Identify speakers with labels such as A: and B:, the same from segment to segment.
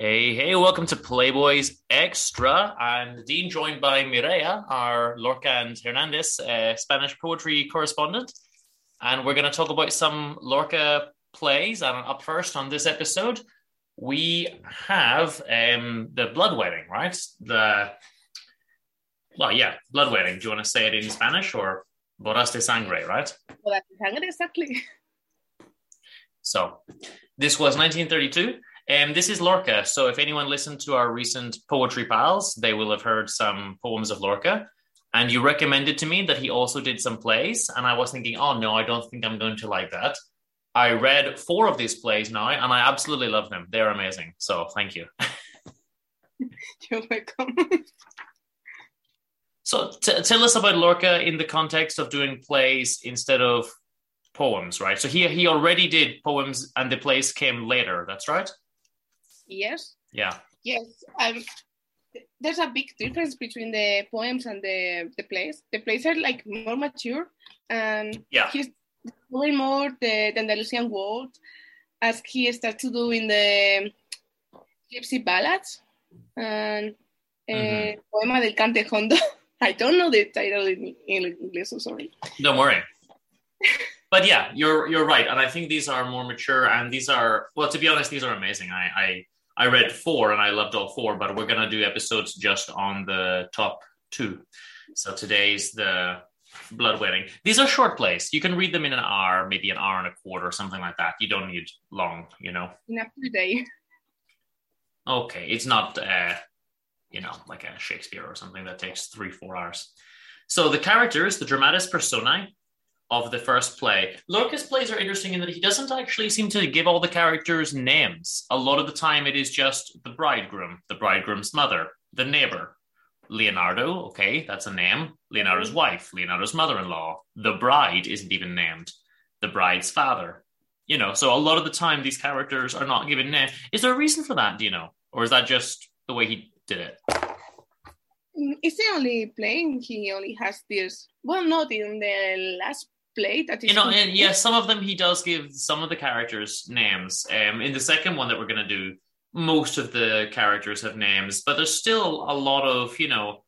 A: Hey, hey, welcome to Playboys Extra. I'm Dean, joined by Mireya, our Lorca and Hernandez uh, Spanish poetry correspondent. And we're going to talk about some Lorca plays. And up first on this episode, we have um, the Blood Wedding, right? The, well, yeah, Blood Wedding. Do you want to say it in Spanish or Bodas de Sangre, right?
B: Bodas de Sangre, exactly.
A: So, this was 1932. And this is Lorca. So if anyone listened to our recent Poetry Pals, they will have heard some poems of Lorca. And you recommended to me that he also did some plays. And I was thinking, oh no, I don't think I'm going to like that. I read four of these plays now, and I absolutely love them. They're amazing. So thank you.
B: You're welcome.
A: so t- tell us about Lorca in the context of doing plays instead of poems, right? So he he already did poems, and the plays came later. That's right.
B: Yes.
A: Yeah.
B: Yes. Um, there's a big difference between the poems and the the plays. The plays are like more mature, and
A: yeah.
B: he's doing more the, the Andalusian world as he starts to do in the gypsy ballads and uh, mm-hmm. poema del cante jondo. I don't know the title in, in English, so sorry.
A: Don't worry. but yeah, you're you're right, and I think these are more mature, and these are well, to be honest, these are amazing. I I I read four and I loved all four, but we're gonna do episodes just on the top two. So today's the Blood Wedding. These are short plays. You can read them in an hour, maybe an hour and a quarter, something like that. You don't need long, you know.
B: Enough per day.
A: Okay, it's not, uh, you know, like a Shakespeare or something that takes three, four hours. So the characters, the dramatis personae, of the first play. Lorca's plays are interesting in that he doesn't actually seem to give all the characters names. A lot of the time, it is just the bridegroom, the bridegroom's mother, the neighbor, Leonardo. Okay, that's a name. Leonardo's wife, Leonardo's mother-in-law. The bride isn't even named. The bride's father. You know, so a lot of the time, these characters are not given names. Is there a reason for that? Do you know, or is that just the way he did it?
B: Mm, it's the only play he only has this. Well, not in the last play that is
A: you know and yeah some of them he does give some of the characters names um in the second one that we're going to do most of the characters have names but there's still a lot of you know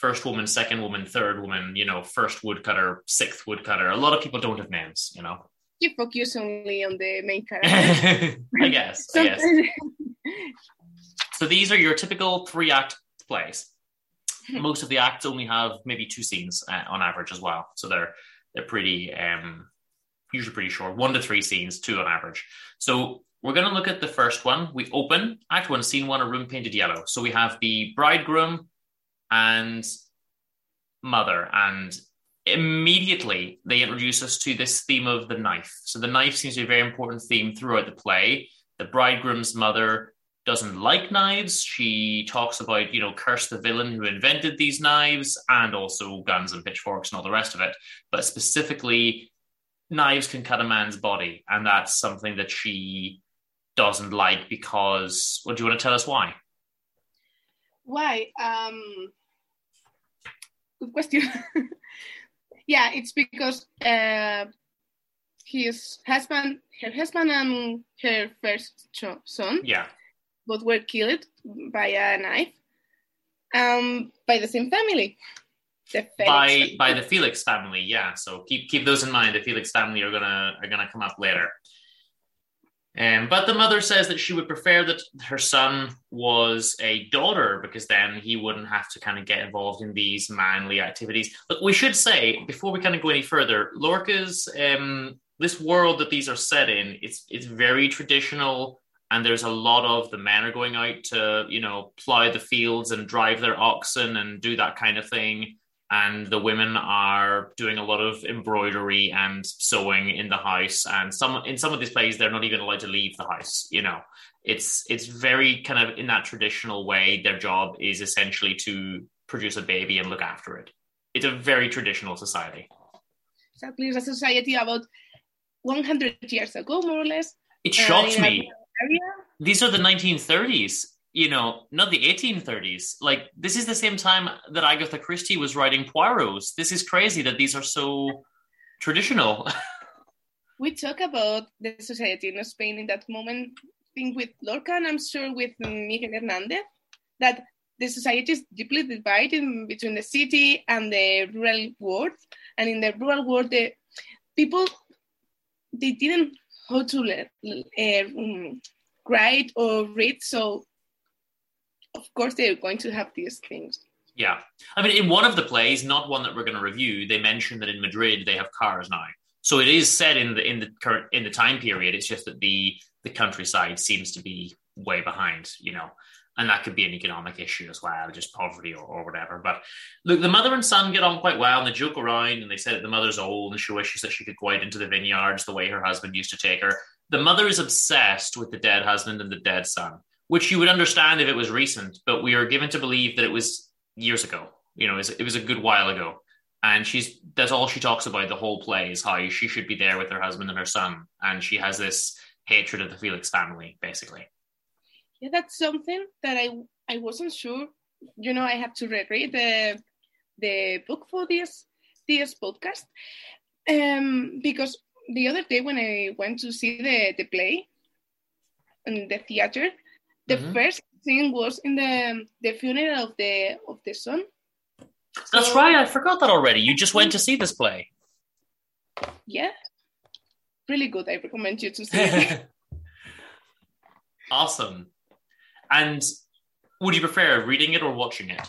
A: first woman second woman third woman you know first woodcutter sixth woodcutter. A lot of people don't have names you know.
B: You focus only on the main character.
A: I guess i guess. So these are your typical three act plays. Most of the acts only have maybe two scenes uh, on average as well. So they're they're pretty um, usually pretty short, one to three scenes, two on average. So we're going to look at the first one. We open Act One, Scene One, a room painted yellow. So we have the bridegroom and mother, and immediately they introduce us to this theme of the knife. So the knife seems to be a very important theme throughout the play. The bridegroom's mother doesn't like knives. She talks about, you know, curse the villain who invented these knives and also guns and pitchforks and all the rest of it. But specifically, knives can cut a man's body. And that's something that she doesn't like because, well, do you want to tell us why?
B: Why? Um, good question. yeah, it's because uh, his husband, her husband, and her first son.
A: Yeah
B: both were killed by a knife um, by the same family.
A: The by by the Felix family, yeah. So keep keep those in mind. The Felix family are gonna are gonna come up later. Um, but the mother says that she would prefer that her son was a daughter because then he wouldn't have to kind of get involved in these manly activities. But we should say before we kind of go any further, Lorca's um, this world that these are set in, it's it's very traditional and there's a lot of the men are going out to you know plow the fields and drive their oxen and do that kind of thing and the women are doing a lot of embroidery and sewing in the house. And some in some of these plays they're not even allowed to leave the house you know. It's it's very kind of in that traditional way their job is essentially to produce a baby and look after it. It's a very traditional society.
B: Exactly. It's a society about 100 years ago more or less.
A: It shocked uh, me.
B: Area
A: these are the 1930s you know, not the 1830s. Like this is the same time that Agatha Christie was writing Poirot's. This is crazy that these are so traditional.
B: we talk about the society in Spain in that moment. I think with Lorca and I'm sure with Miguel Hernandez that the society is deeply divided between the city and the rural world. And in the rural world, the people they didn't how to uh, write or read, so of course they're going to have these things.
A: Yeah. I mean, in one of the plays, not one that we're going to review, they mention that in Madrid they have cars now. So it is set in the in the current in the time period. It's just that the the countryside seems to be way behind, you know, and that could be an economic issue as well, just poverty or, or whatever. But look, the mother and son get on quite well, and they joke around, and they say that the mother's old, and she wishes that she could go out into the vineyards the way her husband used to take her. The mother is obsessed with the dead husband and the dead son which you would understand if it was recent, but we are given to believe that it was years ago. You know, it was a good while ago. And she's that's all she talks about the whole play is how she should be there with her husband and her son. And she has this hatred of the Felix family, basically.
B: Yeah, that's something that I I wasn't sure. You know, I have to reread the the book for this this podcast. Um because the other day when I went to see the, the play in the theater, the mm-hmm. first thing was in the the funeral of the of the son.
A: That's so, right. I forgot that already. You just went to see this play.
B: Yeah, really good. I recommend you to see it.
A: awesome. And would you prefer reading it or watching it?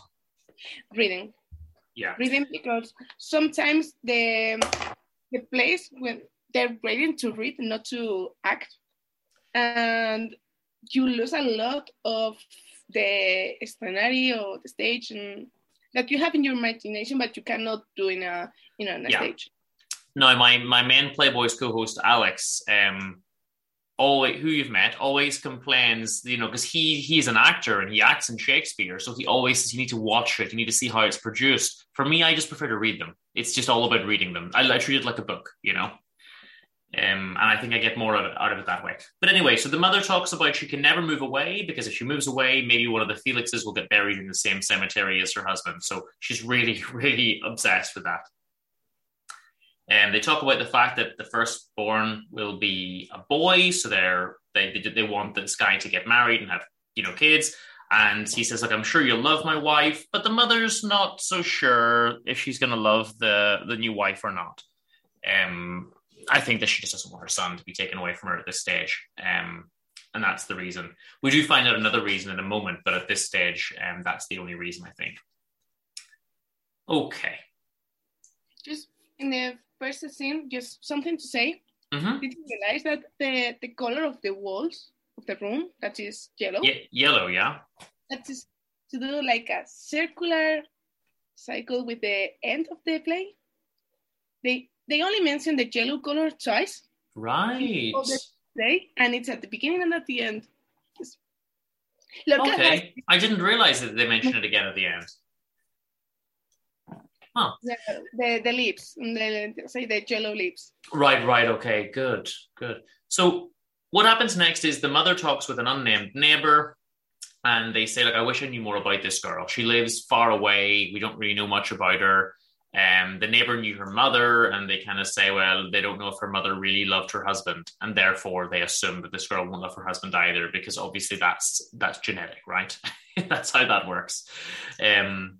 B: Reading.
A: Yeah.
B: Reading because sometimes the the place when they're ready to read, not to act, and you lose a lot of the scenario, the stage, and that you have in your imagination, but you cannot do in a you know in a yeah. stage.
A: No, my my main Playboys co-host Alex, um, always who you've met, always complains, you know, because he he's an actor and he acts in Shakespeare, so he always says you need to watch it, you need to see how it's produced. For me, I just prefer to read them. It's just all about reading them. I, I treat it like a book, you know. Um, and I think I get more out of, out of it that way. But anyway, so the mother talks about she can never move away because if she moves away, maybe one of the Felixes will get buried in the same cemetery as her husband. So she's really, really obsessed with that. And they talk about the fact that the firstborn will be a boy, so they're they they want this guy to get married and have you know kids. And he says, like, I'm sure you'll love my wife, but the mother's not so sure if she's going to love the the new wife or not. Um, I think that she just doesn't want her son to be taken away from her at this stage. Um, and that's the reason. We do find out another reason in a moment, but at this stage, um, that's the only reason I think. Okay.
B: Just in the first scene, just something to say.
A: Mm-hmm.
B: Did you realize that the, the color of the walls of the room, that is yellow?
A: Ye- yellow, yeah.
B: That is to do like a circular cycle with the end of the play. They they only mention the yellow color twice.
A: Right.
B: Day, and it's at the beginning and at the end.
A: okay. I didn't realize that they mentioned it again at the end. Huh.
B: The, the, the lips, the, say the yellow lips.
A: Right, right. Okay, good, good. So what happens next is the mother talks with an unnamed neighbor and they say, like, I wish I knew more about this girl. She lives far away. We don't really know much about her. Um, the neighbor knew her mother, and they kind of say, well, they don't know if her mother really loved her husband, and therefore they assume that this girl won't love her husband either, because obviously that's that's genetic, right? that's how that works. Um,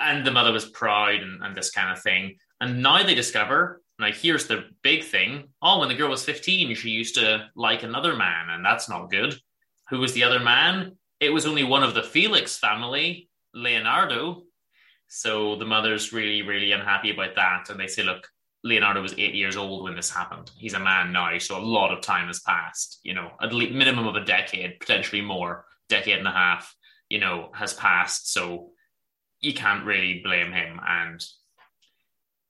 A: and the mother was proud and, and this kind of thing. And now they discover, now here's the big thing: oh, when the girl was fifteen, she used to like another man, and that's not good. Who was the other man? It was only one of the Felix family, Leonardo, so the mother's really, really unhappy about that. And they say, look, Leonardo was eight years old when this happened. He's a man now, so a lot of time has passed. You know, at least minimum of a decade, potentially more, decade and a half. You know, has passed. So you can't really blame him, and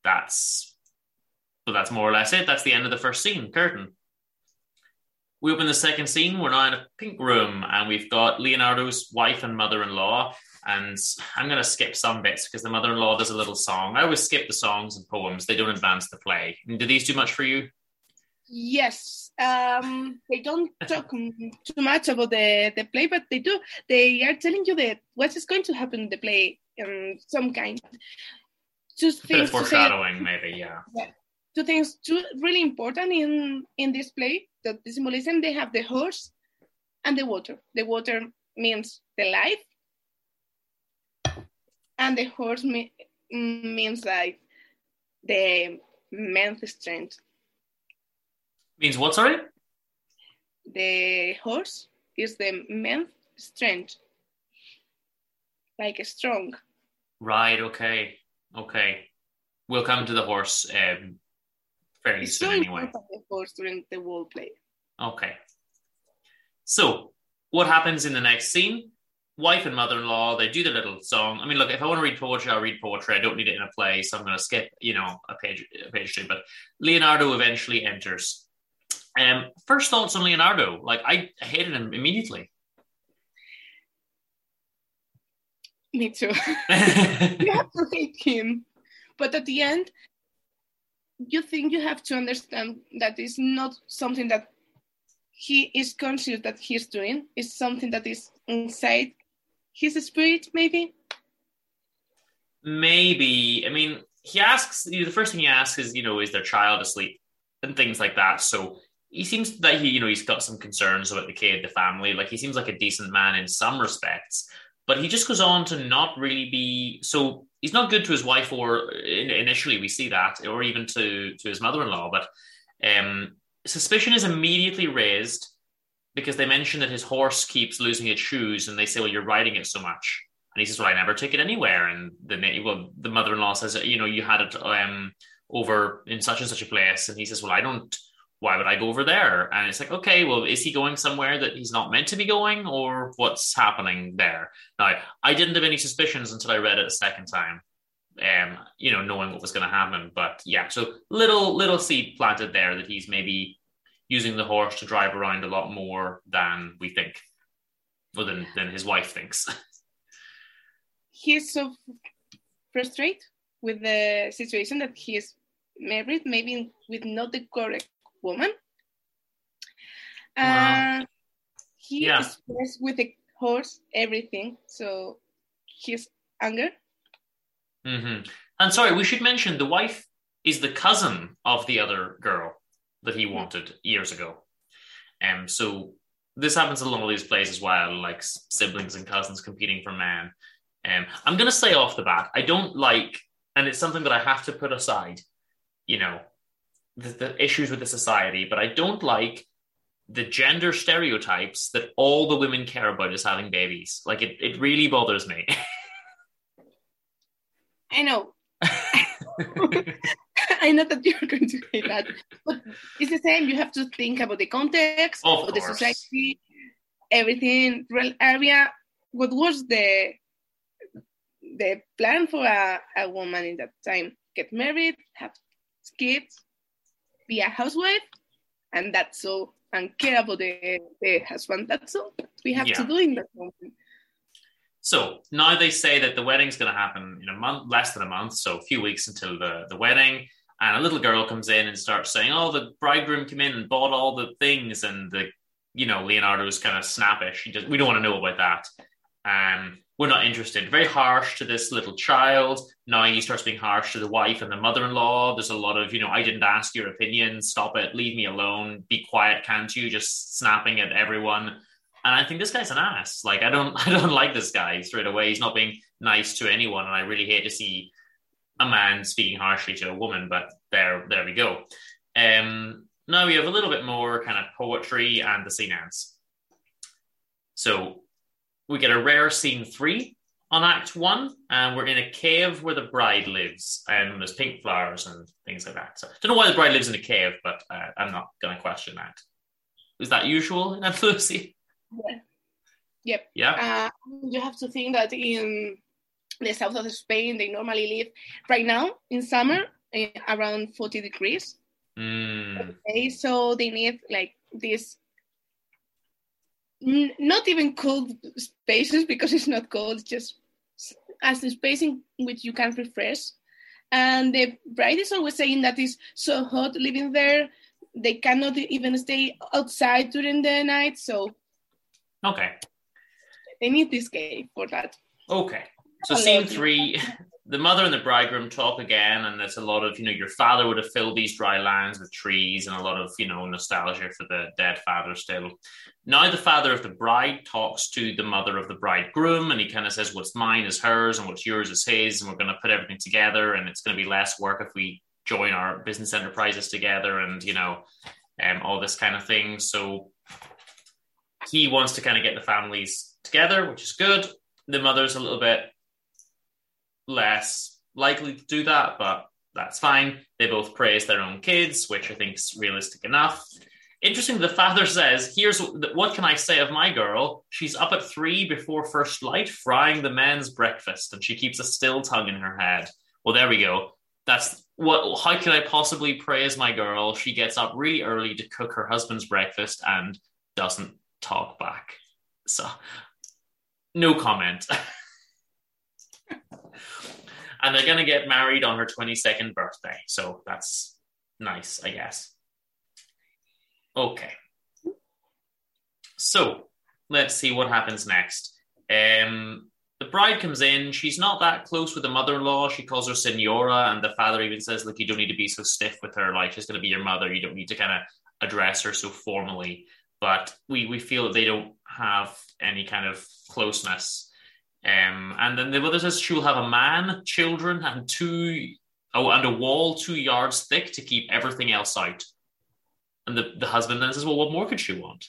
A: that's, but that's more or less it. That's the end of the first scene. Curtain. We open the second scene. We're now in a pink room, and we've got Leonardo's wife and mother-in-law and I'm going to skip some bits because the mother in law does a little song. I always skip the songs and poems, they don't advance the play. do these do much for you?
B: Yes, um, they don't talk too much about the, the play, but they do. They are telling you that what is going to happen in the play, um, some kind.
A: Just things foreshadowing, maybe, yeah. yeah.
B: Two things, two really important in in this play. The, the symbolism they have the horse and the water. The water means the life, and the horse me, means like the men's strength.
A: Means what, sorry?
B: The horse is the men's strength. Like a strong.
A: Right, okay. Okay. We'll come to the horse um, fairly it's soon anyway.
B: The horse during the whole play.
A: Okay. So, what happens in the next scene? Wife and mother-in-law, they do the little song. I mean, look, if I want to read poetry, I'll read poetry. I don't need it in a play, so I'm going to skip, you know, a page, a page two. But Leonardo eventually enters um, first thoughts on Leonardo. Like I hated him immediately.
B: Me too. you have to hate him, but at the end, you think you have to understand that it's not something that he is conscious that he's doing. It's something that is inside his spirit, maybe.
A: Maybe. I mean, he asks. You know, the first thing he asks is, you know, is their child asleep and things like that. So he seems that he, you know, he's got some concerns about the kid, the family. Like he seems like a decent man in some respects, but he just goes on to not really be so. He's not good to his wife, or initially we see that, or even to to his mother-in-law. But um, suspicion is immediately raised because they mention that his horse keeps losing its shoes, and they say, "Well, you're riding it so much." And he says, "Well, I never take it anywhere." And the well, the mother-in-law says, "You know, you had it um, over in such and such a place," and he says, "Well, I don't." why would I go over there? And it's like, okay, well, is he going somewhere that he's not meant to be going, or what's happening there? Now, I didn't have any suspicions until I read it a second time, um, you know, knowing what was going to happen. But yeah, so little little seed planted there that he's maybe using the horse to drive around a lot more than we think, or than than his wife thinks.
B: he's so frustrated with the situation that he is married, maybe with not the correct woman. Wow. Uh, he yeah. expressed with the horse everything, so his anger.
A: Mm-hmm. And sorry, we should mention the wife is the cousin of the other girl that he wanted years ago. Um, so this happens in a lot of these plays as well, like siblings and cousins competing for men. Um, I'm going to say off the bat, I don't like, and it's something that I have to put aside. You know, the, the issues with the society, but I don't like the gender stereotypes that all the women care about is having babies. Like it, it really bothers me.
B: I know. I know that you're going to say that, but it's the same. You have to think about the context
A: of,
B: of the society, everything, real area. What was the the plan for a, a woman in that time? Get married, have kids, be a housewife, and that's all, and care about the, the husband. That's all we have yeah. to do in that moment.
A: So now they say that the wedding's going to happen in a month, less than a month, so a few weeks until the, the wedding. And a little girl comes in and starts saying, "Oh, the bridegroom came in and bought all the things," and the you know Leonardo's kind of snappish. He just we don't want to know about that. Um, we're not interested. Very harsh to this little child. Now he starts being harsh to the wife and the mother-in-law. There's a lot of, you know, I didn't ask your opinion. Stop it. Leave me alone. Be quiet, can't you? Just snapping at everyone. And I think this guy's an ass. Like I don't, I don't like this guy straight away. He's not being nice to anyone, and I really hate to see a man speaking harshly to a woman. But there, there we go. Um, now we have a little bit more kind of poetry, and the scene ends. So we get a rare scene three on Act One, and we're in a cave where the bride lives, and there's pink flowers and things like that. So I don't know why the bride lives in a cave, but uh, I'm not going to question that. Is that usual in Andalusia?
B: Yeah. Yep.
A: Yeah.
B: Uh, you have to think that in the south of Spain, they normally live right now in summer uh, around 40 degrees.
A: Mm.
B: Okay, so they need like this not even cold spaces because it's not cold, just as the space in which you can refresh. And the bride is always saying that it's so hot living there. they cannot even stay outside during the night, so
A: okay,
B: they need this cave for that.
A: Okay, so scene three, the mother and the bridegroom talk again, and there's a lot of you know your father would have filled these dry lands with trees, and a lot of you know nostalgia for the dead father still. Now the father of the bride talks to the mother of the bridegroom, and he kind of says, "What's mine is hers, and what's yours is his, and we're going to put everything together, and it's going to be less work if we join our business enterprises together, and you know, um, all this kind of thing." So he wants to kind of get the families together, which is good. The mother's a little bit less likely to do that, but that's fine. They both praise their own kids, which I think is realistic enough. Interesting, the father says, Here's what can I say of my girl? She's up at three before first light, frying the men's breakfast, and she keeps a still tongue in her head. Well, there we go. That's what, how could I possibly praise my girl? She gets up really early to cook her husband's breakfast and doesn't talk back. So, no comment. and they're going to get married on her 22nd birthday. So that's nice, I guess. Okay. So let's see what happens next. Um, the bride comes in. She's not that close with the mother-in-law. She calls her senora, and the father even says, "Look, you don't need to be so stiff with her. Like she's going to be your mother. You don't need to kind of address her so formally." But we we feel that they don't have any kind of closeness. Um, and then the mother says she will have a man, children, and two oh, and a wall two yards thick to keep everything else out. And the, the husband then says, Well, what more could she want?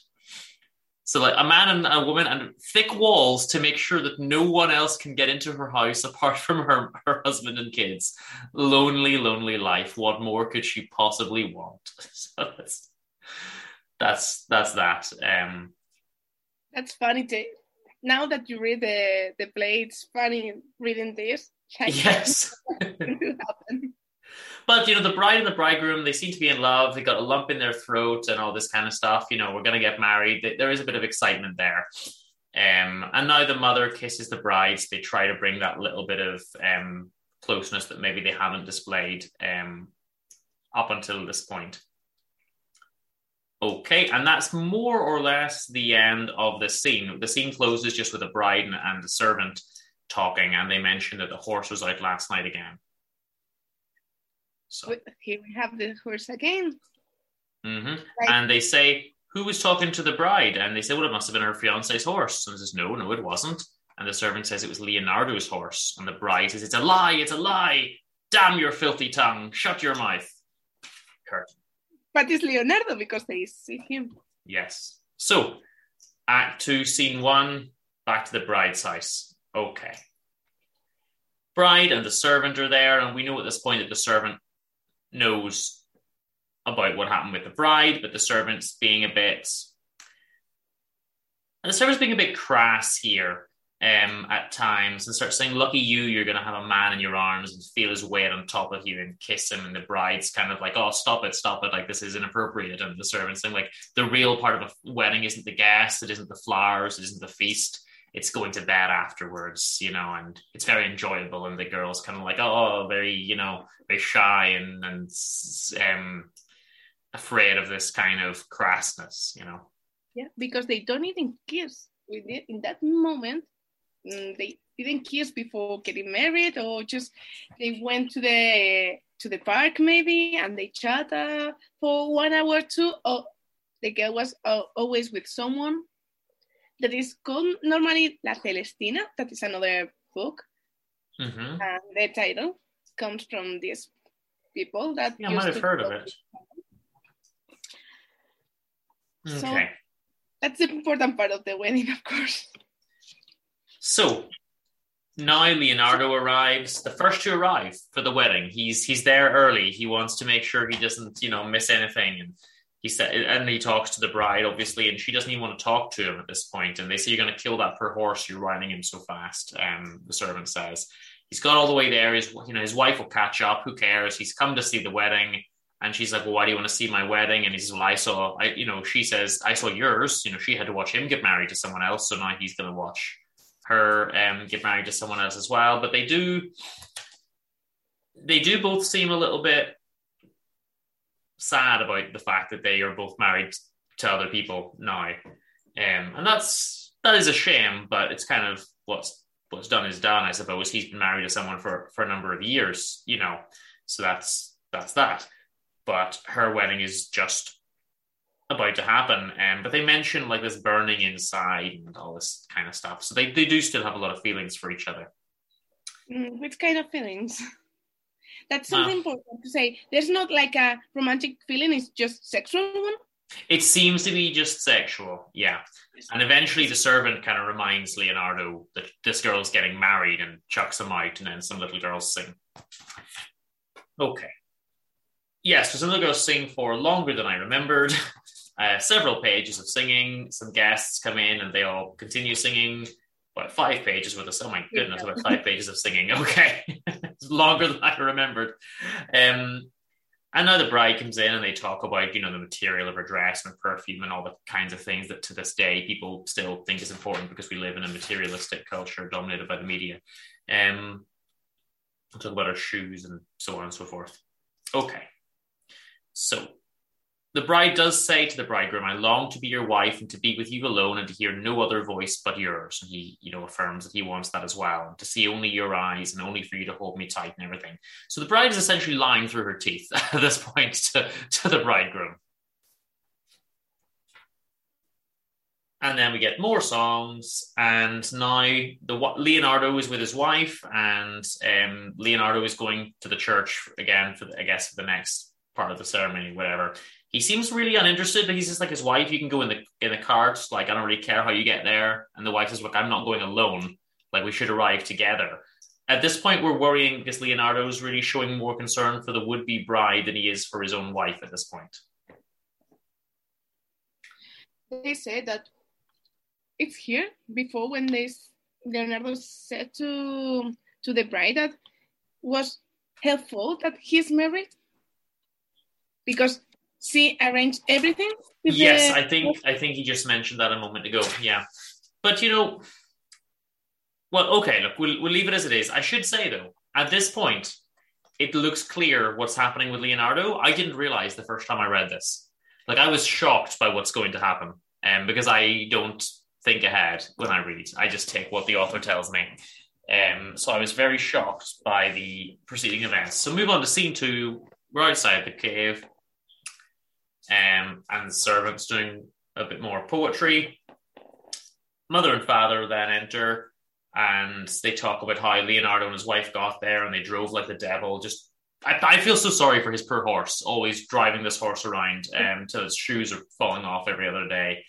A: So, like a man and a woman and thick walls to make sure that no one else can get into her house apart from her, her husband and kids. Lonely, lonely life. What more could she possibly want? So that's that's that's that. Um,
B: that's funny to now that you read the the play, it's funny reading this.
A: Yes. but you know, the bride and the bridegroom, they seem to be in love. They got a lump in their throat and all this kind of stuff. You know, we're gonna get married. There is a bit of excitement there. Um, and now the mother kisses the bride. They try to bring that little bit of um, closeness that maybe they haven't displayed um, up until this point. Okay, and that's more or less the end of the scene. The scene closes just with a bride and, and the servant talking, and they mention that the horse was out last night again.
B: So here we have the horse again.
A: Mm-hmm. Like, and they say, Who was talking to the bride? And they say, Well, it must have been her fiance's horse. And says, No, no, it wasn't. And the servant says it was Leonardo's horse. And the bride says, It's a lie, it's a lie. Damn your filthy tongue. Shut your mouth.
B: Curtain. But it's Leonardo because they see him.
A: Yes. So, Act Two, Scene One, back to the bride's house. Okay. Bride and the servant are there, and we know at this point that the servant knows about what happened with the bride, but the servant's being a bit. And the servant's being a bit crass here um, at times and start saying, Lucky you, you're going to have a man in your arms and feel his weight on top of you and kiss him. And the bride's kind of like, Oh, stop it, stop it. Like, this is inappropriate. And the servant's saying, like, the real part of a wedding isn't the guests, it isn't the flowers, it isn't the feast. It's going to bed afterwards, you know, and it's very enjoyable. And the girl's kind of like, Oh, very, you know, very shy and, and, um, afraid of this kind of crassness, you know.
B: Yeah, because they don't even kiss. In that moment, they didn't kiss before getting married or just they went to the to the park maybe and they chat uh, for one hour or two. Oh the girl was uh, always with someone. That is called normally La Celestina. That is another book. Mm-hmm. and the title comes from these people that
A: yeah, I might have heard of it.
B: so okay. that's the important part of the wedding of course
A: so now Leonardo arrives, the first to arrive for the wedding. He's he's there early. He wants to make sure he doesn't, you know, miss anything. And he said, and he talks to the bride, obviously, and she doesn't even want to talk to him at this point. And they say, "You're going to kill that poor horse. You're riding him so fast." Um, the servant says, "He's got all the way there. His, you know, his wife will catch up. Who cares? He's come to see the wedding." And she's like, "Well, why do you want to see my wedding?" And he says, "Well, I saw, I, you know," she says, "I saw yours. You know, she had to watch him get married to someone else, so now he's going to watch." Her um, get married to someone else as well. But they do, they do both seem a little bit sad about the fact that they are both married to other people now, um, and that's that is a shame. But it's kind of what's what's done is done, I suppose. He's been married to someone for for a number of years, you know, so that's that's that. But her wedding is just about to happen. Um, but they mention like this burning inside and all this kind of stuff. So they, they do still have a lot of feelings for each other.
B: Mm, which kind of feelings? That's something uh, important to say. There's not like a romantic feeling, it's just sexual one.
A: It seems to be just sexual, yeah. And eventually the servant kind of reminds Leonardo that this girl's getting married and chucks him out, and then some little girls sing. Okay. Yes, so some little girls sing for longer than I remembered. Uh, several pages of singing. Some guests come in and they all continue singing. What five pages with us? Oh my goodness, about five pages of singing. Okay, it's longer than I remembered. Um, and now the bride comes in and they talk about you know the material of her dress and perfume and all the kinds of things that to this day people still think is important because we live in a materialistic culture dominated by the media. Um, talk about her shoes and so on and so forth. Okay, so the bride does say to the bridegroom, I long to be your wife and to be with you alone and to hear no other voice but yours. And he, you know, affirms that he wants that as well, and to see only your eyes and only for you to hold me tight and everything. So the bride is essentially lying through her teeth at this point to, to the bridegroom. And then we get more songs, and now the Leonardo is with his wife, and um, Leonardo is going to the church again for, the, I guess, for the next part of the ceremony, whatever he seems really uninterested, but he's just like his wife. You can go in the in the cart. Like I don't really care how you get there. And the wife says, "Look, I'm not going alone. Like we should arrive together." At this point, we're worrying because Leonardo is really showing more concern for the would-be bride than he is for his own wife at this point.
B: They say that it's here before when they Leonardo said to to the bride that was helpful that he's married because she arranged everything.
A: Yes, the... I think I think he just mentioned that a moment ago. Yeah, but you know, well, okay. Look, we'll we'll leave it as it is. I should say though, at this point, it looks clear what's happening with Leonardo. I didn't realize the first time I read this. Like I was shocked by what's going to happen, and um, because I don't think ahead when I read. I just take what the author tells me. Um, so I was very shocked by the preceding events. So move on to scene two. We're outside the cave um, and servants doing a bit more poetry. Mother and father then enter and they talk about how Leonardo and his wife got there and they drove like the devil. Just, I, I feel so sorry for his poor horse, always driving this horse around um, his shoes are falling off every other day.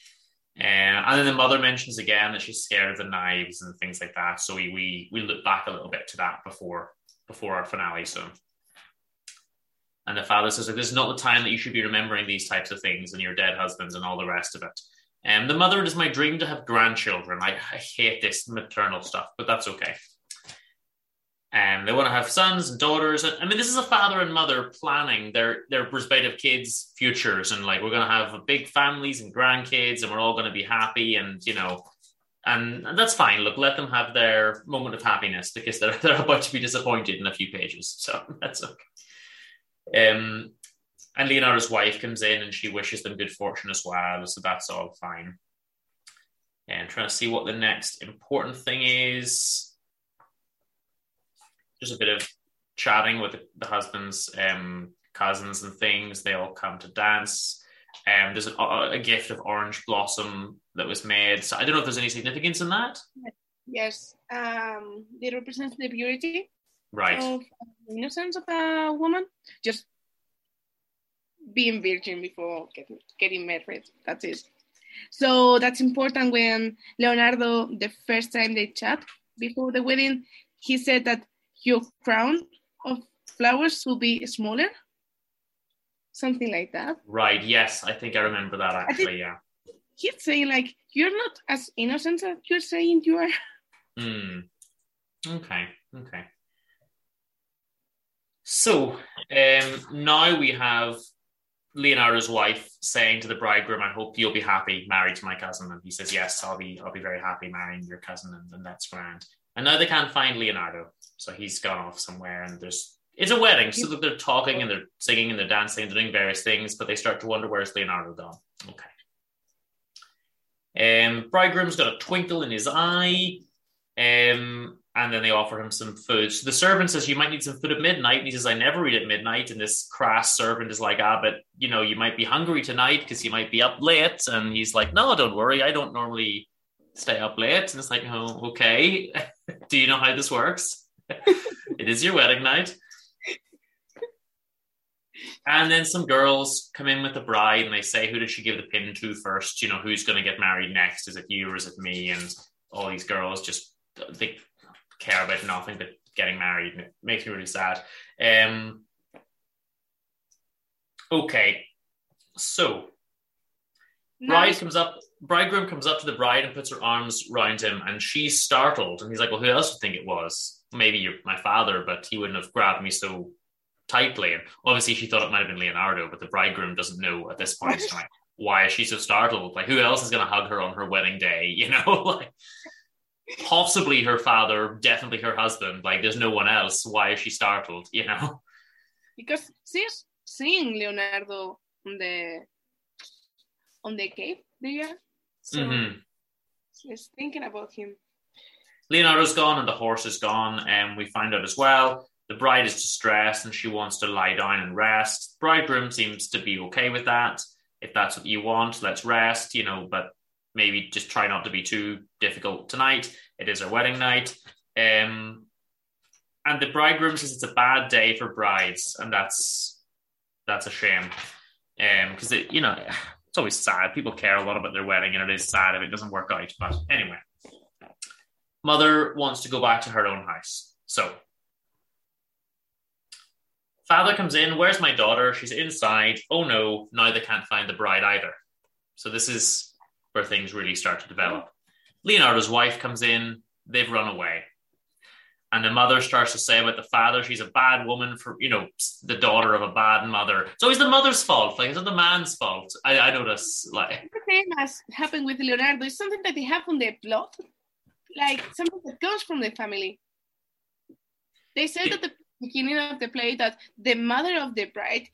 A: Uh, and then the mother mentions again that she's scared of the knives and things like that. So we we we look back a little bit to that before before our finale. So and the father says, like, this is not the time that you should be remembering these types of things and your dead husbands and all the rest of it. And um, the mother, it is my dream to have grandchildren. I, I hate this maternal stuff, but that's okay. And um, they want to have sons and daughters. I mean, this is a father and mother planning their their respective kids' futures, and like we're going to have big families and grandkids, and we're all going to be happy, and you know, and, and that's fine. Look, let them have their moment of happiness because they're they're about to be disappointed in a few pages, so that's okay. Um, and Leonardo's wife comes in and she wishes them good fortune as well. So that's all fine. And trying to see what the next important thing is. Just a bit of chatting with the husband's um, cousins and things. They all come to dance. Um, there's a, a, gift of orange blossom that was made. So I don't know if there's any significance in that.
B: Yes, um, it represents the purity
A: right.
B: of innocence of a woman just being virgin before getting, getting married. That's it. So that's important when leonardo the first time they chat before the wedding he said that your crown of flowers will be smaller. Something like that.
A: Right. Yes i think i remember that actually yeah.
B: he's saying like you're not as innocent as you're saying you are.
A: Hmm. okay okay so um, now we have Leonardo's wife saying to the bridegroom, "I hope you'll be happy married to my cousin." And he says, "Yes, I'll be. I'll be very happy marrying your cousin, and, and that's grand." And now they can't find Leonardo, so he's gone off somewhere, and there's It's a wedding, so that they're talking and they're singing and they're dancing and doing various things, but they start to wonder where's Leonardo gone. Okay. Um, bridegroom's got a twinkle in his eye. Um, and then they offer him some food. So the servant says, You might need some food at midnight. And he says, I never eat at midnight. And this crass servant is like, Ah, but you know, you might be hungry tonight because you might be up late. And he's like, No, don't worry. I don't normally stay up late. And it's like, Oh, okay. Do you know how this works? it is your wedding night. And then some girls come in with the bride and they say, Who did she give the pin to first? You know, who's going to get married next? Is it you or is it me? And all these girls just they care about nothing but getting married. And it makes me really sad. Um, okay, so bride comes up, bridegroom comes up to the bride and puts her arms around him, and she's startled. And he's like, "Well, who else would think it was? Maybe you're my father, but he wouldn't have grabbed me so tightly." And obviously, she thought it might have been Leonardo, but the bridegroom doesn't know at this point. Like, why is she so startled? Like, who else is going to hug her on her wedding day? You know, like possibly her father, definitely her husband. Like, there's no one else. Why is she startled? You know,
B: because she's seeing Leonardo on the on the cave there, so mm-hmm. she's thinking about him.
A: Leonardo's gone and the horse is gone, and we find out as well. The bride is distressed and she wants to lie down and rest. Bridegroom seems to be okay with that. If that's what you want, let's rest, you know, but maybe just try not to be too difficult tonight. It is our wedding night. Um, and the bridegroom says it's a bad day for brides, and that's that's a shame. Um, because it, you know, it's always sad. People care a lot about their wedding, and it is sad if it doesn't work out. But anyway, mother wants to go back to her own house. So father comes in. Where's my daughter? She's inside. Oh no! Now they can't find the bride either. So this is where things really start to develop. Leonardo's wife comes in, they've run away. And the mother starts to say about the father, she's a bad woman for, you know, the daughter of a bad mother. So it's always the mother's fault. Like, it's not the man's fault. I, I notice, like.
B: The same as happened with Leonardo. It's something that they have on their plot. Like, something that comes from the family. They said at the beginning of the play that the mother of the bride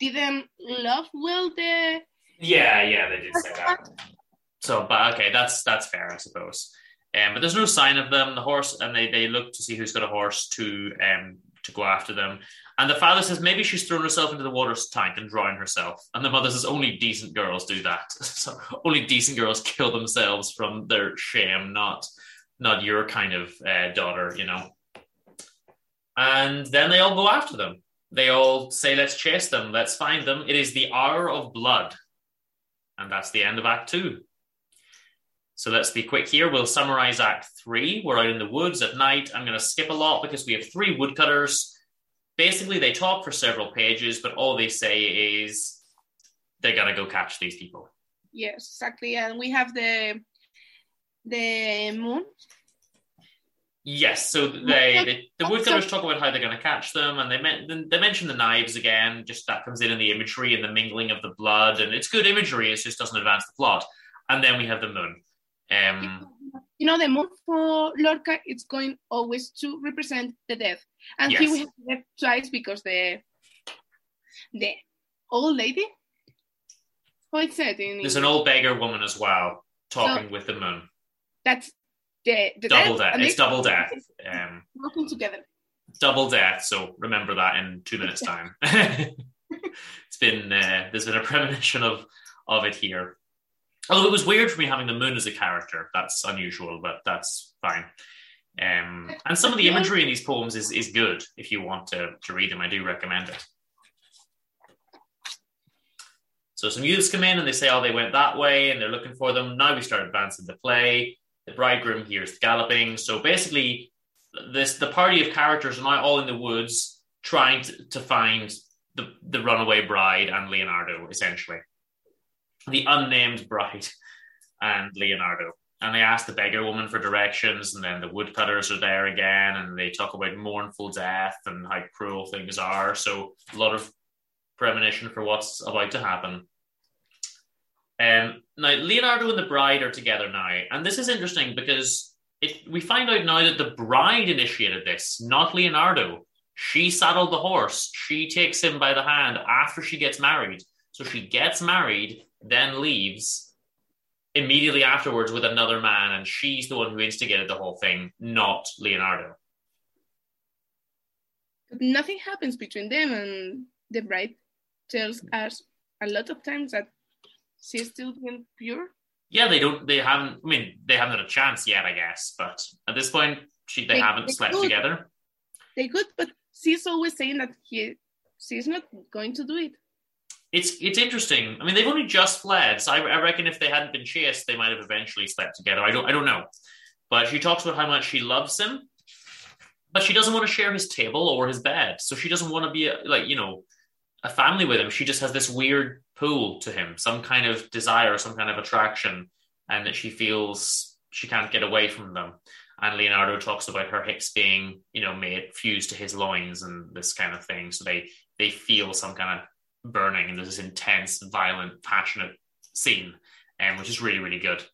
B: didn't love well the.
A: Yeah, yeah, they did say that. So, but okay, that's that's fair, I suppose. Um, but there's no sign of them. The horse, and they, they look to see who's got a horse to um to go after them. And the father says maybe she's thrown herself into the water tank and drowned herself. And the mother says only decent girls do that. so only decent girls kill themselves from their shame, not not your kind of uh, daughter, you know. And then they all go after them. They all say, "Let's chase them. Let's find them." It is the hour of blood, and that's the end of Act Two. So let's be quick here. We'll summarize Act Three. We're out in the woods at night. I'm going to skip a lot because we have three woodcutters. Basically, they talk for several pages, but all they say is they're going to go catch these people.
B: Yes, exactly. And we have the the moon.
A: Yes, so they, they the oh, woodcutters talk about how they're going to catch them, and they men- they mention the knives again. Just that comes in in the imagery and the mingling of the blood, and it's good imagery. It just doesn't advance the plot. And then we have the moon. Um,
B: you know, the moon for Lorca it's going always to represent the death, and yes. here we have death twice because the the old lady. How it's said in
A: There's an old beggar woman as well talking so, with the moon.
B: That's the, the
A: double death. death. It's double death. Um,
B: working together.
A: Double death. So remember that in two minutes' time. it's been uh, there's been a premonition of of it here. Although it was weird for me having the moon as a character. That's unusual, but that's fine. Um, and some of the imagery in these poems is, is good. If you want to, to read them, I do recommend it. So some youths come in and they say, oh, they went that way and they're looking for them. Now we start advancing the play. The bridegroom hears the galloping. So basically, this the party of characters are now all in the woods trying to, to find the, the runaway bride and Leonardo, essentially the unnamed bride and Leonardo. And they ask the beggar woman for directions, and then the woodcutters are there again, and they talk about mournful death and how cruel things are. So a lot of premonition for what's about to happen. Um, now Leonardo and the bride are together now, and this is interesting because we find out now that the bride initiated this, not Leonardo. She saddled the horse. She takes him by the hand after she gets married. So she gets married, then leaves immediately afterwards with another man, and she's the one who instigated the whole thing, not Leonardo.
B: Nothing happens between them, and the bride tells us a lot of times that she's still being pure.
A: Yeah, they don't. They haven't. I mean, they haven't had a chance yet, I guess. But at this point, she they, they haven't they slept could. together.
B: They could, but she's always saying that he she's not going to do it.
A: It's it's interesting. I mean, they've only just fled, so I, I reckon if they hadn't been chased, they might have eventually slept together. I don't I don't know. But she talks about how much she loves him, but she doesn't want to share his table or his bed. So she doesn't want to be a, like you know a family with him. She just has this weird pull to him, some kind of desire, some kind of attraction, and that she feels she can't get away from them. And Leonardo talks about her hips being, you know, made fused to his loins and this kind of thing. So they they feel some kind of burning, and there's this intense, violent, passionate scene, and um, which is really, really good.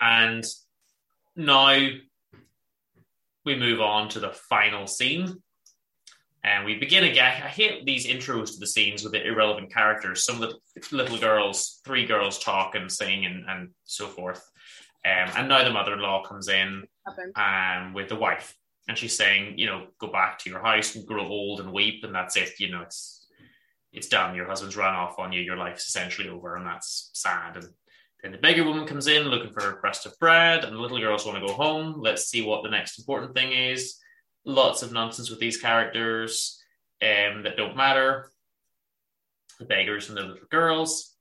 A: And now we move on to the final scene, and we begin again. I hate these intros to the scenes with the irrelevant characters. Some of the little girls, three girls talk and sing and, and so forth. Um, and now the mother in law comes in um, with the wife. And she's saying, you know, go back to your house and grow old and weep. And that's it. You know, it's it's done. Your husband's run off on you. Your life's essentially over. And that's sad. And then the beggar woman comes in looking for a crust of bread. And the little girls want to go home. Let's see what the next important thing is lots of nonsense with these characters um, that don't matter. The beggars and the little girls.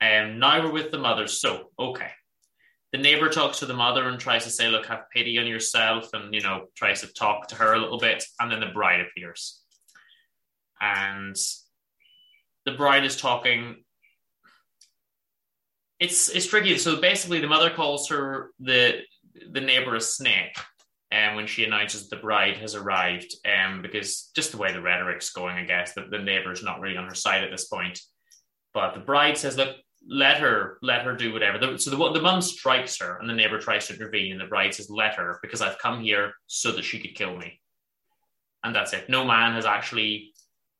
A: And um, now we're with the mothers. So, okay. The neighbor talks to the mother and tries to say, Look, have pity on yourself, and, you know, tries to talk to her a little bit. And then the bride appears. And the bride is talking. It's it's tricky. So basically, the mother calls her the the neighbor a snake, and um, when she announces the bride has arrived, um, because just the way the rhetoric's going, I guess that the neighbor's not really on her side at this point. But the bride says, "Look, let her, let her do whatever." The, so the the mum strikes her, and the neighbor tries to intervene, and the bride says, "Let her, because I've come here so that she could kill me." And that's it. No man has actually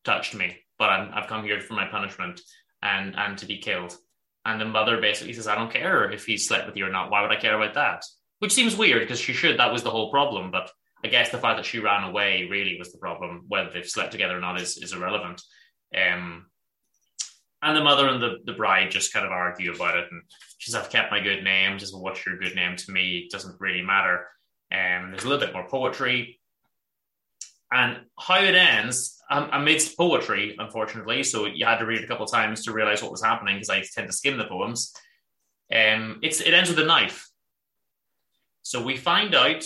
A: touched me, but i have come here for my punishment and and to be killed. And the mother basically says, "I don't care if he slept with you or not. Why would I care about that?" which seems weird because she should. That was the whole problem. But I guess the fact that she ran away really was the problem. Whether they've slept together or not is, is irrelevant. Um, and the mother and the, the bride just kind of argue about it. And she says, I've kept my good name. Just what's your good name to me? It doesn't really matter. Um, there's a little bit more poetry. And how it ends um, amidst poetry, unfortunately. So you had to read it a couple of times to realize what was happening because I tend to skim the poems. Um, it's, it ends with a knife. So we find out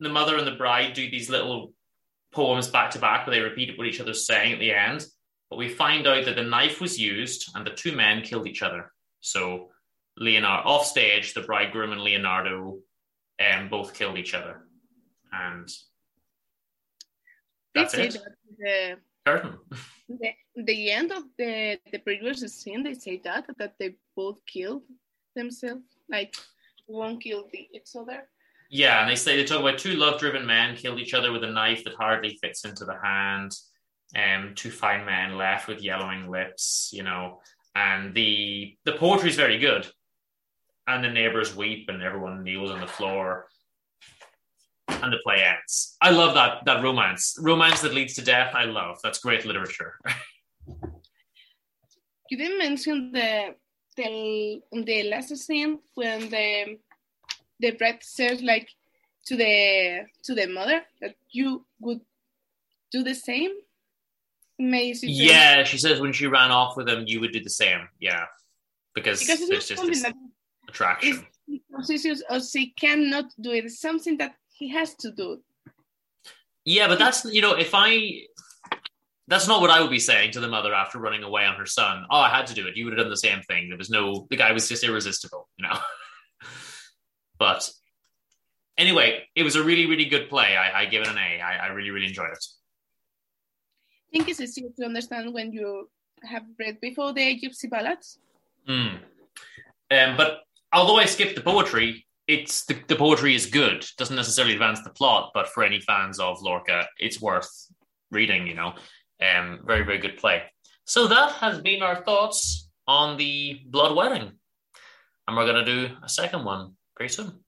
A: the mother and the bride do these little poems back to back where they repeat what each other's saying at the end. But we find out that the knife was used and the two men killed each other. So Leonardo off stage, the bridegroom and Leonardo um, both killed each other. And that's it. That
B: the, Curtain. The, the end of the, the previous scene, they say that, that they both killed themselves. Like one killed the each other.
A: Yeah, and they say they talk about two love-driven men killed each other with a knife that hardly fits into the hand. Um, two fine men left with yellowing lips, you know, and the the poetry is very good. And the neighbors weep, and everyone kneels on the floor, and the play ends. I love that that romance, romance that leads to death. I love that's great literature.
B: you didn't mention the the the last scene when the the bride says like to the to the mother that you would do the same
A: yeah she says when she ran off with him you would do the same yeah because, because there's just this attraction
B: or she cannot do it it's something that he has to do
A: yeah but that's you know if i that's not what I would be saying to the mother after running away on her son. Oh, I had to do it. You would have done the same thing. There was no, the guy was just irresistible, you know. but anyway, it was a really, really good play. I, I give it an A. I, I really, really enjoyed it.
B: Think it's easier to understand when you have read before the Gypsy Ballads.
A: Mm. Um, but although I skipped the poetry, it's the, the poetry is good. Doesn't necessarily advance the plot, but for any fans of Lorca, it's worth reading. You know, um, very very good play. So that has been our thoughts on the Blood Wedding, and we're gonna do a second one very soon.